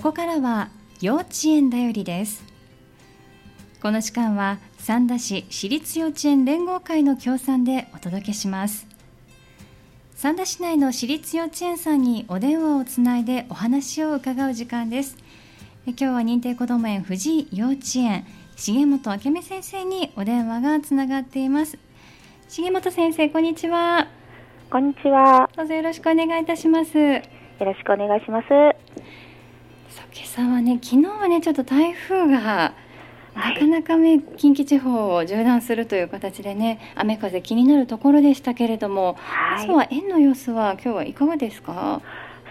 ここからは幼稚園だよりです。この時間は三田市私立幼稚園連合会の協賛でお届けします。三田市内の私立幼稚園さんにお電話をつないでお話を伺う時間です。今日は認定こども園藤井幼稚園重本明美先生にお電話がつながっています。重本先生こんにちは。こんにちは。どうぞよろしくお願いいたします。よろしくお願いします今朝はね昨日はねちょっと台風がなかなかね、近畿地方を縦断するという形でね雨風気になるところでしたけれども、はい、は園の様子は今日はいかがですか？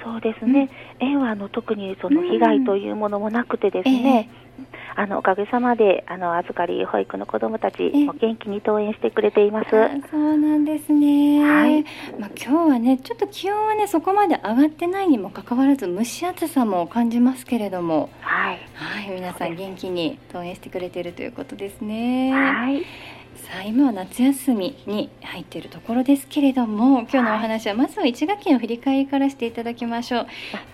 そうですね、うん、園はあの特にその被害というものもなくてですね、うんえ。ーあのおかげさまであの預かり保育の子どもたちも元気に登園してくれています。そうなんですね。はい。まあ今日はねちょっと気温はねそこまで上がってないにもかかわらず蒸し暑さも感じますけれども、はい。はい、皆さん元気に登園してくれているということですね。はい。さあ今は夏休みに入っているところですけれども今日のお話はまずは1学期の振り返りからしていただきましょう。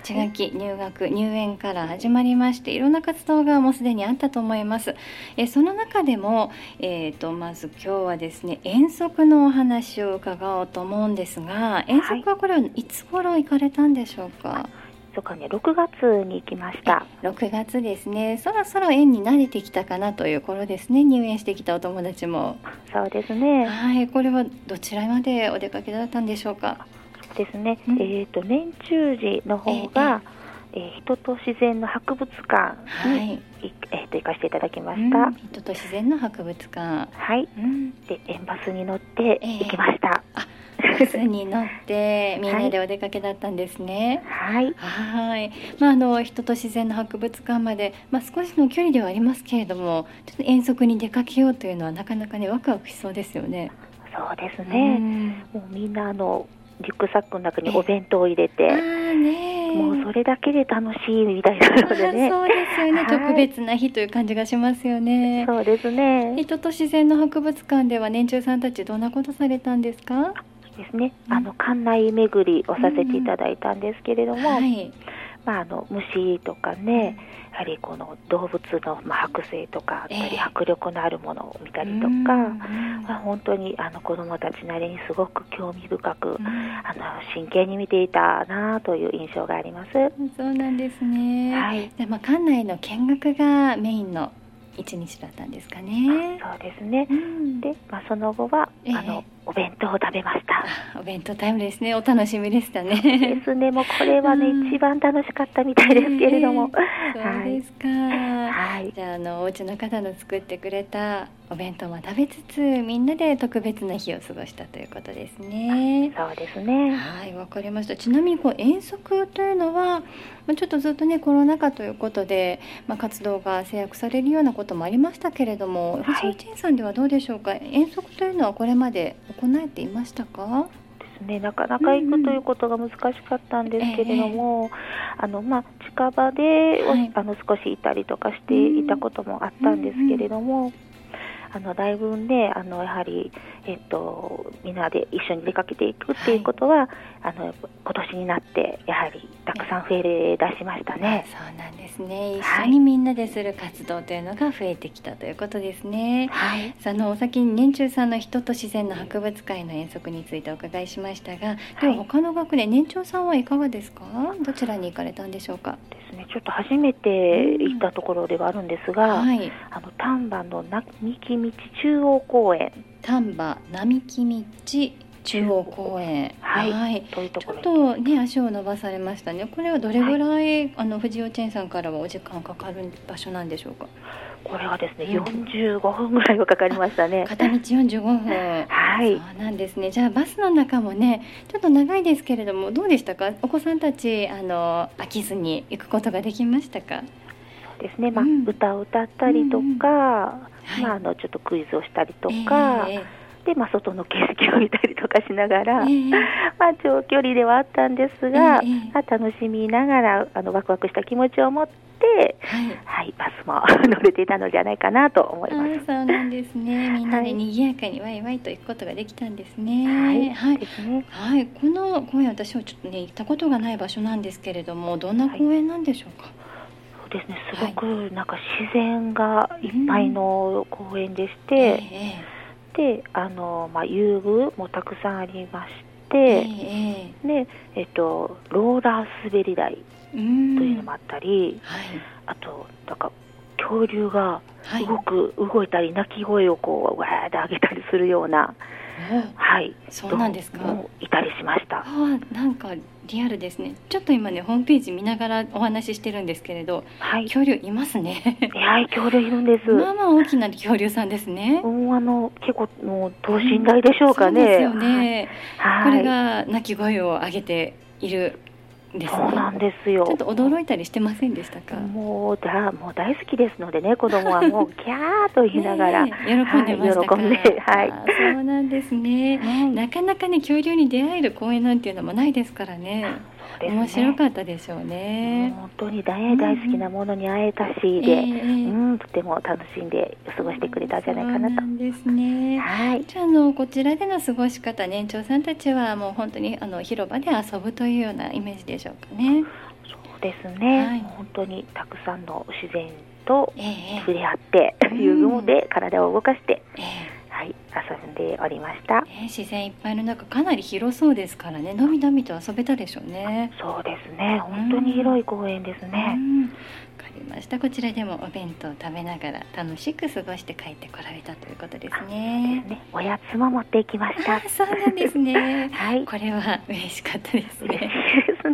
1学期入学入園から始まりましていろんな活動がもうすでにあったと思います。えその中でも、えーと、まず今日はですね遠足のお話を伺おうと思うんですが遠足はこれはいつ頃行かれたんでしょうか、はいとかね6月に行きました。6月ですね。そろそろ園に慣れてきたかなという頃ですね。入園してきたお友達も。そうですね。はいこれはどちらまでお出かけだったんでしょうか？そうですね、うん、えっ、ー、と年中時の方が、えー、人と自然の博物館に、はい、えー、と行かせていただきました、うん、人と自然の博物館。はい、うん、で園バスに乗って行きました、えー、あバスに乗ってみんなでお出かけだったんですね。はい。はい。まああの人と自然の博物館までまあ少しの距離ではありますけれども、ちょっと遠足に出かけようというのはなかなかねワクワクしそうですよね。そうですね。うもうみんなあのリュックサックの中にお弁当を入れて、ね、もうそれだけで楽しいみたいなのでね。そうですよね、はい、特別な日という感じがしますよね。そうですね。人と自然の博物館では年中さんたちどんなことされたんですか？ですね、あの館内巡りをさせていただいたんですけれども、はい、まあ、あの虫とかね、やはりこの動物の、まあ、剥製とかあったり、迫力のあるものを見たりとか、まあ、本当にあの子どもたちなりにすごく興味深く、あの真剣に見ていたなという印象があります。そうなんですね、はい、でまあ、館内の見学がメインの一日だったんですかね。そうですね。うん、で、まあ、その後は、えー、あのお弁当を食べました。お弁当タイムですね。お楽しみでしたね。ですね。もうこれはね、うん、一番楽しかったみたいですけれども、えー、そうですか、はい、じゃああのお家の方の作ってくれたお弁当も食べつつみんなで特別な日を過ごしたということですね。そうですね。はいわかりました。ちなみにこう遠足というのはまあ、ちょっとずっとねコロナ禍ということで、まあ、活動が制約されるようなこともありましたけれども、はい、藤井さんではどうでしょうか？遠足というのはこれまで行えていましたか？ですね、なかなか行くということが難しかったんですけれども、えー、あのまあ、近場で、はい、あの少しいたりとかしていたこともあったんですけれども、あのだいぶねあのやはり、えっと、みんなで一緒に出かけていくっていうことは、はい、あの今年になってやはりたくさん増え出しましたね。そうなんですね。一緒にみんなでする活動というのが増えてきたということですね。はい、そのお先に年中さんの人と自然の博物館の遠足についてお伺いしましたが、では他の学年年長さんはいかがですか？どちらに行かれたんでしょうか？ですね。ちょっと初めて行ったところではあるんですが、うん。はい、あの丹波の並木道中央公園。丹波並木道中央公園、はい、はい、というところちょっとね足を伸ばされましたね。これはどれぐらい、はい、あの藤尾チェンさんからはお時間かかる場所なんでしょうか？これはですね、うん、45分ぐらいはかかりましたね。片道45分。はい。そうなんですね。じゃあバスの中もね、ちょっと長いですけれども、どうでしたか？お子さんたちあの飽きずに行くことができましたか？そうですね。まあ、うん、歌を歌ったりとか、うん、まああのちょっとクイズをしたりとか。えーで、まあ、外の景色を見たりとかしながら、えー、まあ、長距離ではあったんですが、えー、まあ、楽しみながらあのワクワクした気持ちを持って、はい、はい、バスも乗れていたのではないかなと思います。そうなんですね。みんなで賑やかにワイワイと行くことができたんですね。はい、はい、ですね。はい、この公園私はちょっとね行ったことがない場所なんですけれども、どんな公園なんでしょうか？はいですね、すごくなんか自然がいっぱいの公園でして、で、あの、まあ、遊具もたくさんありまして、で、えっと、ローラー滑り台というのもあったり、はい、あと、なんか、恐竜が動く、はい、動いたり、鳴き声をこう、わーって上げたりするような、はい、そうなんですか。いたりしました。あなんかリアルですね。ちょっと今ねホームページ見ながらお話ししてるんですけれど、はい、恐竜いますね。はい、恐竜いるんです。まあまあ大きな恐竜さんですね。うん、あの結構の等身大でしょうかね。うん、ですよね。はい、これが鳴き声を上げているです。ね、そうなんですよ。ちょっと驚いたりしてませんでしたか？もうだもう大好きですのでね子供はもう キャーと言いながら、ね、喜んでましたか、はい、喜んではい。そうなんですね、はい、なかなかね恐竜に出会える公園なんていうのもないですからねね、面白かったでしょうね。本当に大大好きなものに会えたしで、うん、えー、うん、とても楽しんで過ごしてくれたんじゃないかなと。ですね。はい。じゃあのこちらでの過ごし方、年長さんたちはもう本当にあの広場で遊ぶというようなイメージでしょうかね。そうですね。はい、本当にたくさんの自然と触れ合って、えー、遊具もで体を動かして。えーはい遊んでおりました、えー、自然いっぱいの中かなり広そうですからね。のびのびと遊べたでしょうね。そうですね。本当に広い公園ですね、わかりましたこちらでもお弁当を食べながら楽しく過ごして帰ってこられたということですね。ね。おやつも持っていきました。そうなんですね。はい。これは嬉しかったですね。です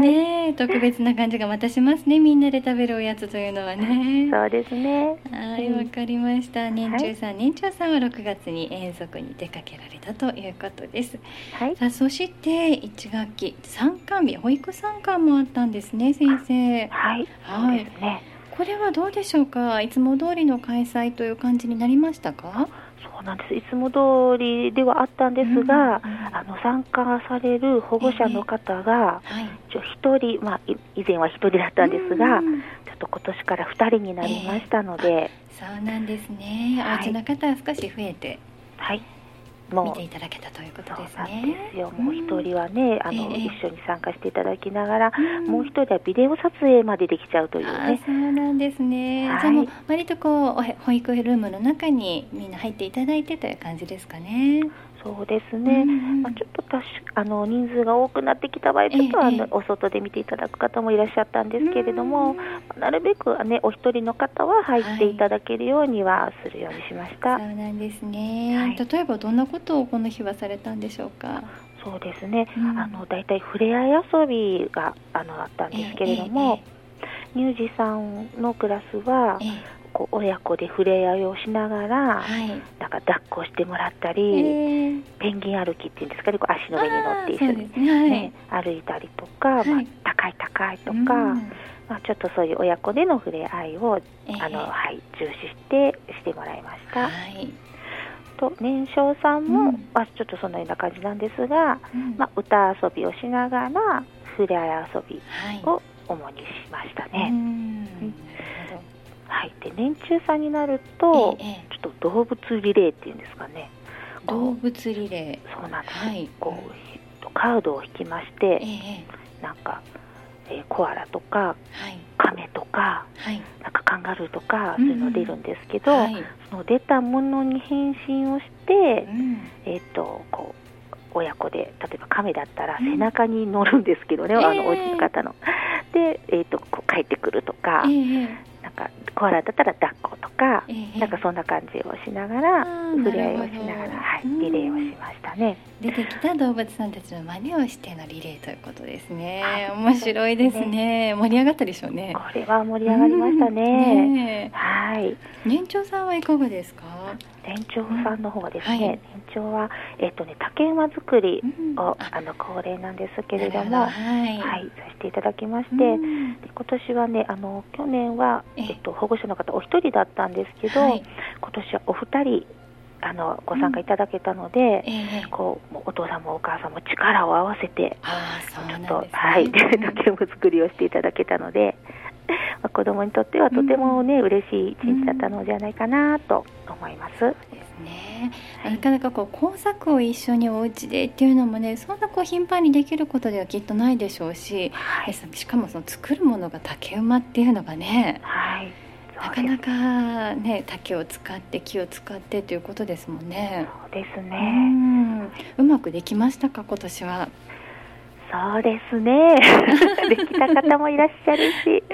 ね。特別な感じがまたしますね。みんなで食べるおやつというのはね。そうですね。はいわ、かりました。年中さん、はい、年長さんは6月に遠足に出かけられたということです。はい。さあそして1学期参観日保育参観もあったんですね先生。はい。はい、ね、これはどうでしょうか？いつも通りの開催という感じになりましたか？そうなんです。いつも通りではあったんですが、うんうん、あの参加される保護者の方が、1人、まあ、以前は1人だったんですが、うん、ちょっと今年から2人になりましたので、えー、そうなんですね、はい、お家の方は少し増えて。はい見ていただけたということですね。ですよ。もう一人はね、あの、えー、一緒に参加していただきながら、うん、もう一人はビデオ撮影までできちゃうというね。そうなんですね。はい、じゃあもう割とこう保育ルームの中にみんな入っていただいてという感じですかね。そうですね、まあ、ちょっとあの人数が多くなってきた場合、ちょっとあの、ええ、お外で見ていただく方もいらっしゃったんですけれども、なるべく、ね、お一人の方は入っていただけるようにはするようにしました。はい、そうなんですね、はい、例えばどんなことをこの日はされたんでしょうか？そうですね、うん、あのだいたい触れ合い遊びがあのあったんですけれども、え、乳児さんのクラスは、こう親子で触れ合いをしながら、はい、なんか抱っこしてもらったり、えー、ペンギン歩きっていうんですかねこう足の上に乗って一緒にね、はい、歩いたりとか、はい、まあ、高い高いとか、うん、まあ、ちょっとそういう親子での触れ合いを、えー、あのはい、重視してしてもらいました。と年少さんも、うん、まあ、ちょっとそのような感じなんですが、うん、まあ、歌遊びをしながら触れ合い遊びを主にしましたね。うんはい、で年中さんになると、ええ、ちょっと動物リレーっていうんですかね。動物リレー。そうなんです、はい、こうカードを引きまして、え、なんか、えー、コアラとか、はい、カメとか、はい、なんかカンガルーとか、そういうの出るんですけど、はい、その出たものに変身をして、うん、えっ、ー、とこう親子で例えばカメだったら背中に乗るんですけどね、うん、あのおじの方の。で、えーと、こう帰ってくるとか、えー、なんかコアラだったら抱っことか、えー、なんかそんな感じをしながら触れ合いをしながら、はい、リレーをしましたね。出てきた動物さんたちの真似をしてのリレーということですね。面白いですね。盛り上がったでしょうね。これは盛り上がりましたね。ねはい。年長さんはいかがですか？年長さんの方はですね、はい、年長はえっ、とね竹馬作りを、うん、あ。の恒例なんですけれども、はい、はい、させていただきまして、うん、で今年はねあの去年はえっ、と保護者の方お一人だったんですけど、はい、今年はお二人あのご参加いただけたので、うん。えー、こうお父さんもお母さんも力を合わせてちょっと、はい 竹馬作りをしていただけたので。まあ、子供にとってはとてもね、うん、嬉しい一日だったのではないかなと思います。ですねね、なかなかこう工作を一緒にお家でっていうのもねそんなこう頻繁にできることではきっとないでしょうし、はい、しかもその作るものが竹馬っていうのがね、はい、なかなかね竹を使って木を使ってということですもんね。そうですねうまくできましたか今年は？そうですね。できた方もいらっしゃるし、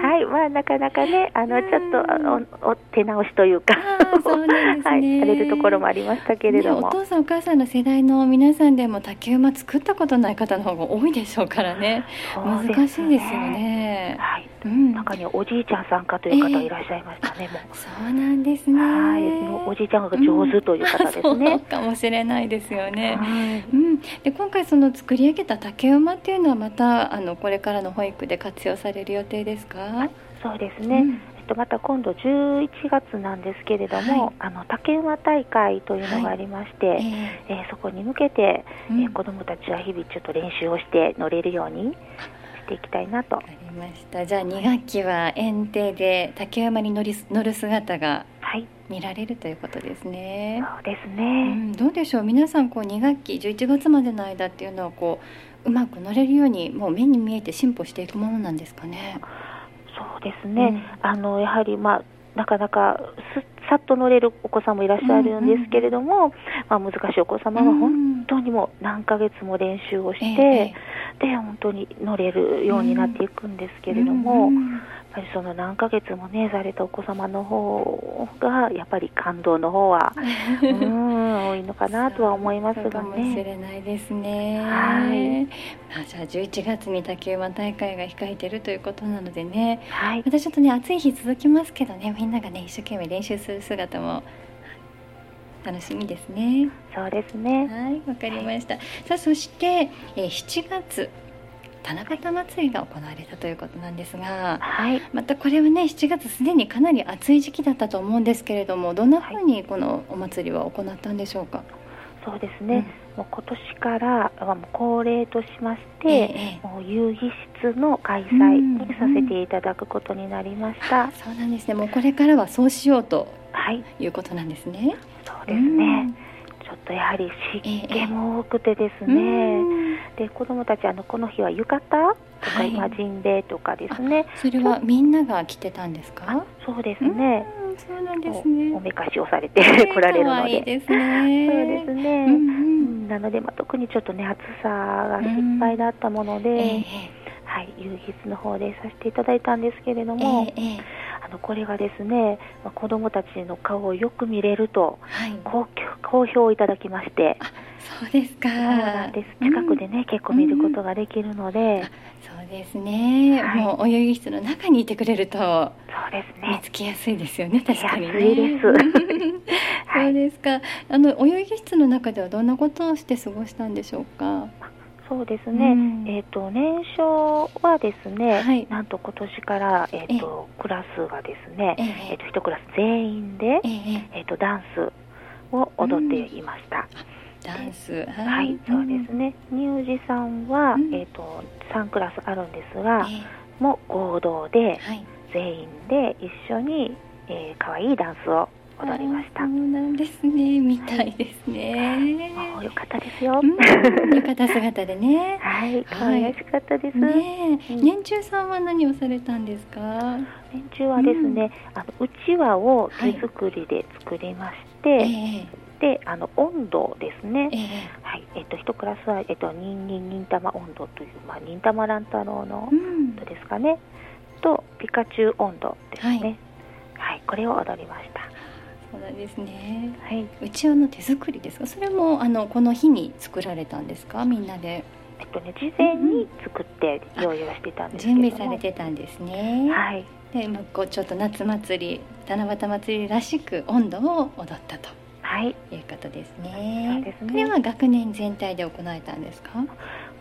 はい、まあなかなかね、あのちょっとおお手直しというか、そうなんですね、はい、されるところもありましたけれども、ね、お父さんお母さんの世代の皆さんでも竹馬作ったことない方の方が多いでしょうからね、ね。難しいですよね。はい、うん、中におじいちゃん参加という方いらっしゃいましたね。えー、もうそうなんですね。はい、おじいちゃんが上手という方ですね。うん、かもしれないですよね。はい、うん、で今回その作り上げた竹竹馬っていうのはまたあのこれからの保育で活用される予定ですか？そうですね、うん、えっと、また今度11月なんですけれども、はい、あの竹馬大会というのがありまして、はい、えー、えー、そこに向けて、うん、えー、子どもたちは日々ちょっと練習をして乗れるようにしていきたいなと。わかりました。じゃあ2学期は園庭で竹馬に乗り乗る姿が見られるということですね。そうですね、うん、どうでしょう？皆さんこう2学期11月までの間っていうのはこううまく乗れるようにもう目に見えて進歩していくものなんですかね？そうですね、うん、あのやはり、まあ、なかなかさっと乗れるお子さんもいらっしゃるんですけれども、うんうん、まあ、難しいお子様は本当にもう何ヶ月も練習をして、えー、で本当に乗れるようになっていくんですけれども、うんうん、ぱりその何ヶ月もねされたお子様の方がやっぱり感動の方は うん多いのかなとは思いますがね。かもしれないですね。はい。まあじゃあ11月に竹馬大会が控えてるということなのでね。はい。またちょっとね暑い日続きますけどねみんながね一生懸命練習する姿も楽しみですね。そうですね。はい、わかりました。さあ、そして、えー、7月七夕祭りが行われたということなんですが、はい、またこれはね7月すでにかなり暑い時期だったと思うんですけれどもどんなふうにこのお祭りは行ったんでしょうか？そうですね、うん、もう今年からはもう恒例としまして、ええ、もう遊戯室の開催にさせていただくことになりました、うん。うん、そうなんですね。もうこれからはそうしようと、はい、いうことなんですね。そうですね、ちょっとやはり湿気も多くてですね、えで子どもたちあのこの日は浴衣とか、今ジンベエとかですね。それはみんなが着てたんですか？そうですね。そうなんですね。おめかしをされて 来られるので、いいですね。そうですね、うんうん、なので、まあ、特にちょっとね暑さが心配だったもので、えはい、遊戯室の方でさせていただいたんですけれども、えー、あのこれがですね、まあ、子どもたちの顔をよく見れると、はい、好好評をいただきまして。そうですか。そうなんです。近くでね、うん、結構見ることができるので、うん、そうですね、はい、もうお遊戯室の中にいてくれるとそうですね。見つけやすいですよね。確かにね。安いです。そうですか、あのお遊戯室の中ではどんなことをして過ごしたんでしょうか？そうですね、うん、えっ、ー、と年少はですね、はい、なんと今年からえっ、ー、とクラスがですね、えっ、ー、と一クラス全員でえっ、とダンスを踊っていました。ダンス、はい、そうですね。乳児さんは、うん、えっ、と三クラスあるんですが、も合同で、全員で一緒に、えー、可愛いダンスを踊りました。そうなんですね。みたいですね。はい、よかったですよ。浴衣姿でね。はい、可愛らしかったです。ね、年中さんは何をされたんですか？年中はですね、あのうちわを手作りで作りまして。で、あの温度ですね。はい、えっと一クラスはえっとニンニン忍たま温度というまあ忍たま乱太郎の温度ですかね。とピカチュウ温度ですね。はい、これを踊りました。そうなんですね。はい。うちわの手作りですか？それもあのこの日に作られたんですか？みんなで。えっとね事前に作って用意をしてたんです準備されてたんですね。はい。で、まあ、こうちょっと夏祭り、七夕祭りらしく温度を踊ったと。はい、いうことですね。そうですね。これは学年全体で行えたんですか？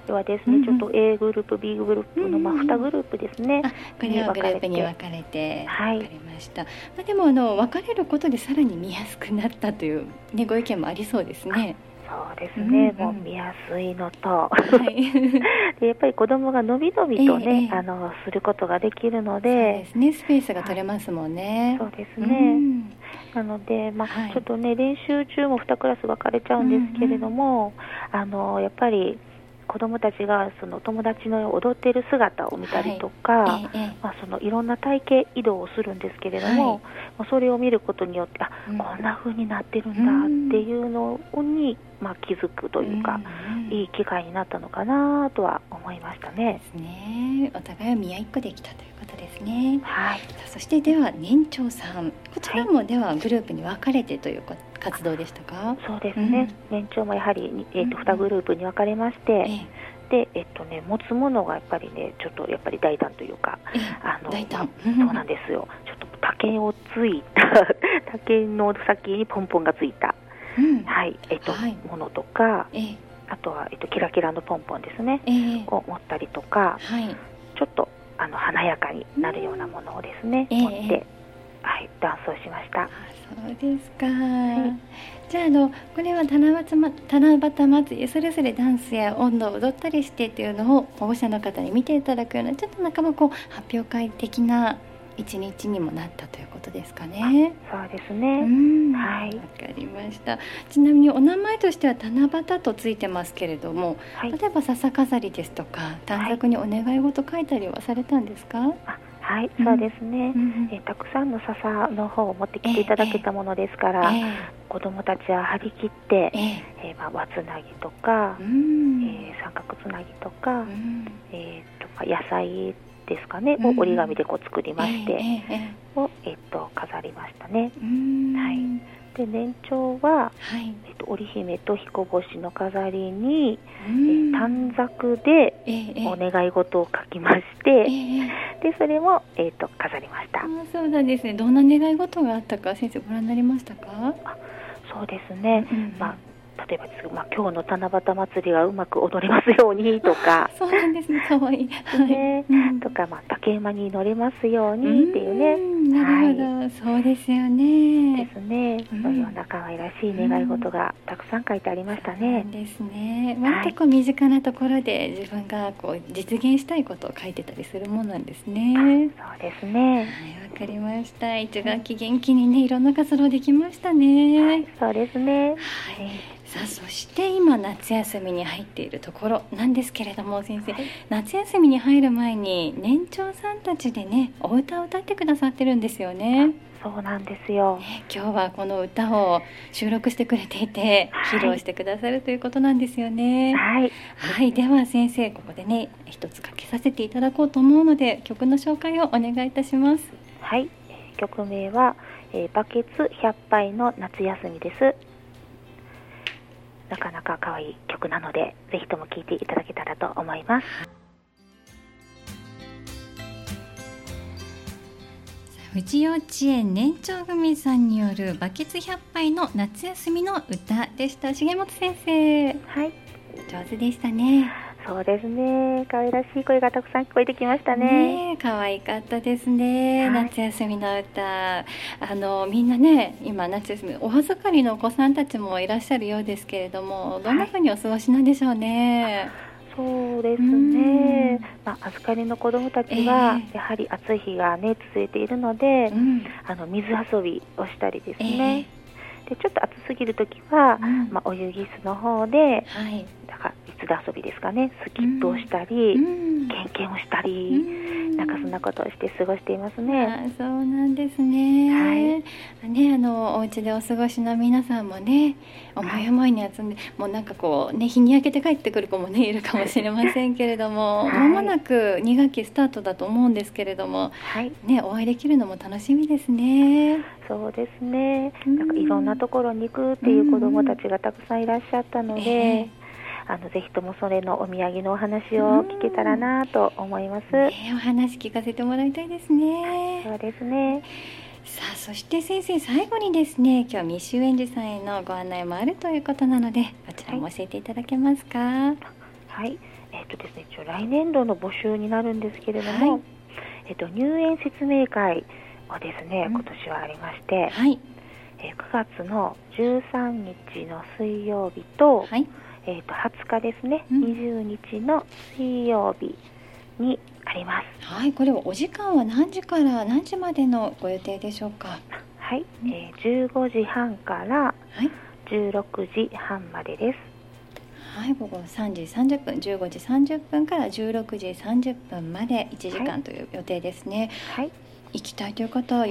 ではですね、うんうん、ちょっと A グループ B グループのまあ2グループですね、これはグループに分かれて分かりました、はい、まあ、でもあの分かれることでさらに見やすくなったという、ね、ご意見もありそうですね。そうですね、うんうん。もう見やすいのと、はい。でやっぱり子供がのびのびとね、ええあのすることができるのそうでで、すね。スペースが取れますもんね。そうですうね。ん。なので、まあはい。ちょっとね練習中も2クラス分かれちゃうんですけれども、あのやっぱり子供たちがその友達の踊っている姿を見たりとか、ええええ。まあ、そのいろんな体型移動をするんですけれども、はい。まあそれを見ることによってあ、うん。こんな風になってるんだっていうのに、まあ、気づくというか、んんいい機会になったのかなとは思いましたねで。すね。お互いを見合いっこできたということですね。はい、そしてでは年長さん、こちらもではグループに分かれてというか活動でしたか？そうですね、年長もやはり、えー、とうん2グループに分かれまして、ええで、えっとね、持つものがやっぱりね、ちょっとやっぱり大胆というか、ええあの大胆。そうなんですよ、ちょっと竹をついた、竹の先にポンポンがついた、うん。はい。えっとはい。ものとか、ええ。あとは、えっと、キラキラのポンポンですね、ええ。を持ったりとか、はい。ちょっとあの華やかになるようなものをですね、ええ持って、はい、ダンスをしました。あそうですか。い。じゃああのこれは七夕ま七夕祭りそれぞれダンスや音頭を踊ったりしてっていうのを保護者の方に見ていただくようなちょっと仲間こう発表会的な一日にもなったということですかね。そうですうね、ん。はい。わかりました。ちなみにお名前としては七夕とついてますけれども、はい、例えば笹飾りですとか短冊にお願い事書いたりはされたんですか？あはい、そうですね。うん。えーたくさんの笹の方を持ってきていただけたものですから、え子どもたちは張り切って、ええ。えーまあ、輪つなぎとかえ、うん。えー三角つなぎとか、うん。えーとか野菜ですかね、うん。を折り紙でこう作りまして、を、えー、と飾りましたね。うん。はい。で年長は、はい。えー、と織姫と彦星の飾りに、うえーん。短冊でお願い事を書きましえて、えええでそれも、えー、と飾りました。あそうなんですね。どんな願い事があったか先生ご覧になりましたか？そうですね、うん。まあ例えばまあ、今日の七夕祭りがうまく踊れますようにとか、そうなんですね。可愛い。はい。ねうんとか、まあ、竹馬に乗れますようにっていうね、んなるほど、そうですよね。ですね、うんそういうような可愛らしい願い事がたくさん書いてありましたね。なんですね。割とこう身近なところで自分がこう実現したいことを書いてたりするものなんですね。そうですね、はい、わかりました。一学期元気にね、いろんな活動できましたね。そうですね。はい。さあ、そして今夏休みに入っているところなんですけれども、先生、はい夏休みに入る前に年長さんたちでね、お歌を歌ってくださってるんですよね。そうなんですよ。ね今日はこの歌を収録してくれていて、はい披露してくださるということなんですよね。はい、はい、では先生ここでね一つかけさせていただこうと思うので曲の紹介をお願いいたします。はい、えー曲名は、えーバケツ100杯の夏休みです。なかなか可愛い曲なので、ぜひとも聴いていただけたらと思います。富士幼稚園年長組さんによるバケツ100杯の夏休みの歌でした。重本先生。はい、上手でしたねそうですね。可愛らしい声がたくさん聞こえてきましたね。ねえ可愛かったですね、はい。夏休みの歌。あのみんなね今夏休みお預かりのお子さんたちもいらっしゃるようですけれどもどんな風にお過ごしなんでしょうね、そうですうん。ね。まあ、預かりの子どもたちは、えやはり暑い日がね、続いているので、うん。あの水遊びをしたりですえね。で、ちょっと暑すぎるときは、うん。まあ、お湯ギスの方で、はい、だから水遊びですかね、スキップをしたり、うん。ケンケンをしたうり、ん。なんかそんなことをして過ごしていますね。あそうなんですね。ねあのお家でお過ごしの皆さんもね思い思いに集んで、もうなんかこうね日に焼けて帰ってくる子もねいるかもしれませんけれども、はい。まもなく2学期スタートだと思うんですけれどもはい、ねお会いできるのも楽しみですね。そうですね。うん。なんかいろんなところに行くっていう子どもたちがたくさんいらっしゃったので、ええあのぜひともそれのお土産のお話を聞けたらなと思います。ねお話聞かせてもらいたいですね。そうですね。さあそして先生最後にですね今日未就園児さんへのご案内もあるということなのでこちらも教えていただけますか？はい。えっ、とですね、一応来年度の募集になるんですけれども、はいえっ、と入園説明会をですね、うん今年はありまして、はい。えー、9月の13日の水曜日と、はい、えー、と20日ですね、うん、20日の水曜日にあります。はい、これはお時間は何時から何時までのご予定でしょうか？はい、えー、15時半から16時半までです。はい、午後3時30分、15時30分から16時30分まで1時間という予定ですね。はい、行きたいという方は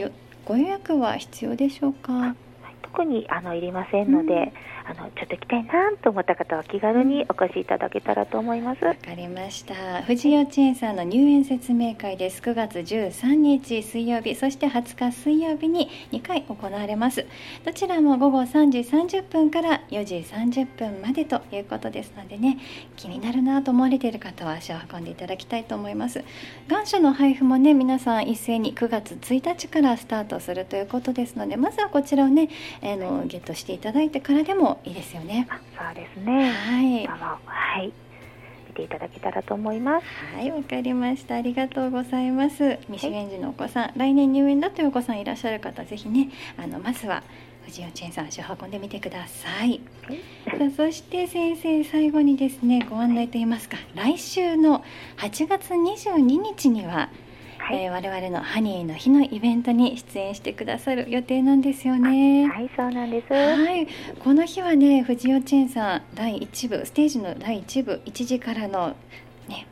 ご予約は必要でしょうか？特にあのいりませんので、うんあのちょっと行きたいなと思った方は気軽にお越しいただけたらと思います。わかりました。富士幼稚園さんの入園説明会です。9月13日水曜日。そして20日水曜日に2回行われます。どちらも午後3時30分から4時30分までということですのでね。気になるなと思われている方は足を運んでいただきたいと思います。願書の配布もね皆さん一斉に9月1日からスタートするということですのでまずはこちらをねあのゲットしていただいてからでもいいですよね。そうですね。はい。はい。見ていただけたらと思います。はい、わかりました。ありがとうございます。未就園児のお子さん、はい、来年入園だというお子さんいらっしゃる方、ぜひね、あのまずは富士幼稚園さん足を運んでみてください。さあそして先生最後にですねご案内といいますか来週の8月22日にははい、えー、我々のハニーの日のイベントに出演してくださる予定なんですよね。はい、そうなんです。はい、この日はね、藤尾千さん第一部ステージの第一部1時からのね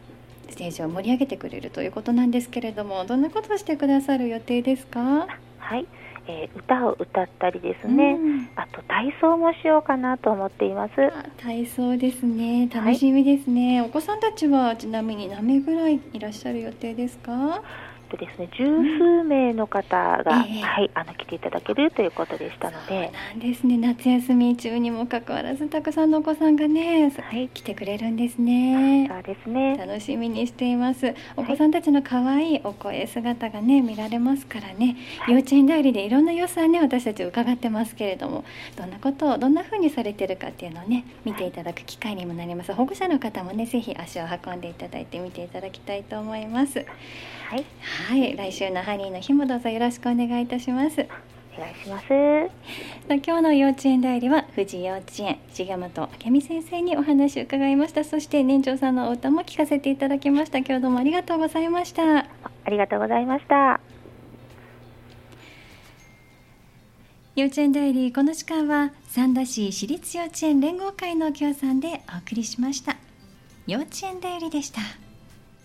ステージを盛り上げてくれるということなんですけれども、どんなことをしてくださる予定ですか？はい。えー、歌を歌ったりですね、うん、あと体操もしようかなと思っています。体操ですね。楽しみですね、はい、お子さんたちはちなみに何名ぐらいいらっしゃる予定ですか？とですね十数名の方が、うん。えー、はいあの来ていただけるということでしたので。なんですね。夏休み中にもかかわらずたくさんのお子さんがね、はい、来てくれるんですね。そうですね。楽しみにしています。お子さんたちの可愛いお声姿がね見られますからね、はい、幼稚園代理でいろんな様子はね私たち伺ってますけれどもどんなことをどんな風にされてるかっていうのをね見ていただく機会にもなります。保護者の方もねぜひ足を運んでいただいて見ていただきたいと思います。はい、はい、来週のハニーの日もどうぞよろしくお願いいたします。お願いします。今日の幼稚園代理は富士幼稚園重本明美先生にお話を伺いました。そして年長さんのお歌も聞かせていただきました。今日どうもありがとうございました。ありがとうございました。幼稚園代理この時間は三田市私立幼稚園連合会の協賛でお送りしました。幼稚園代理でした。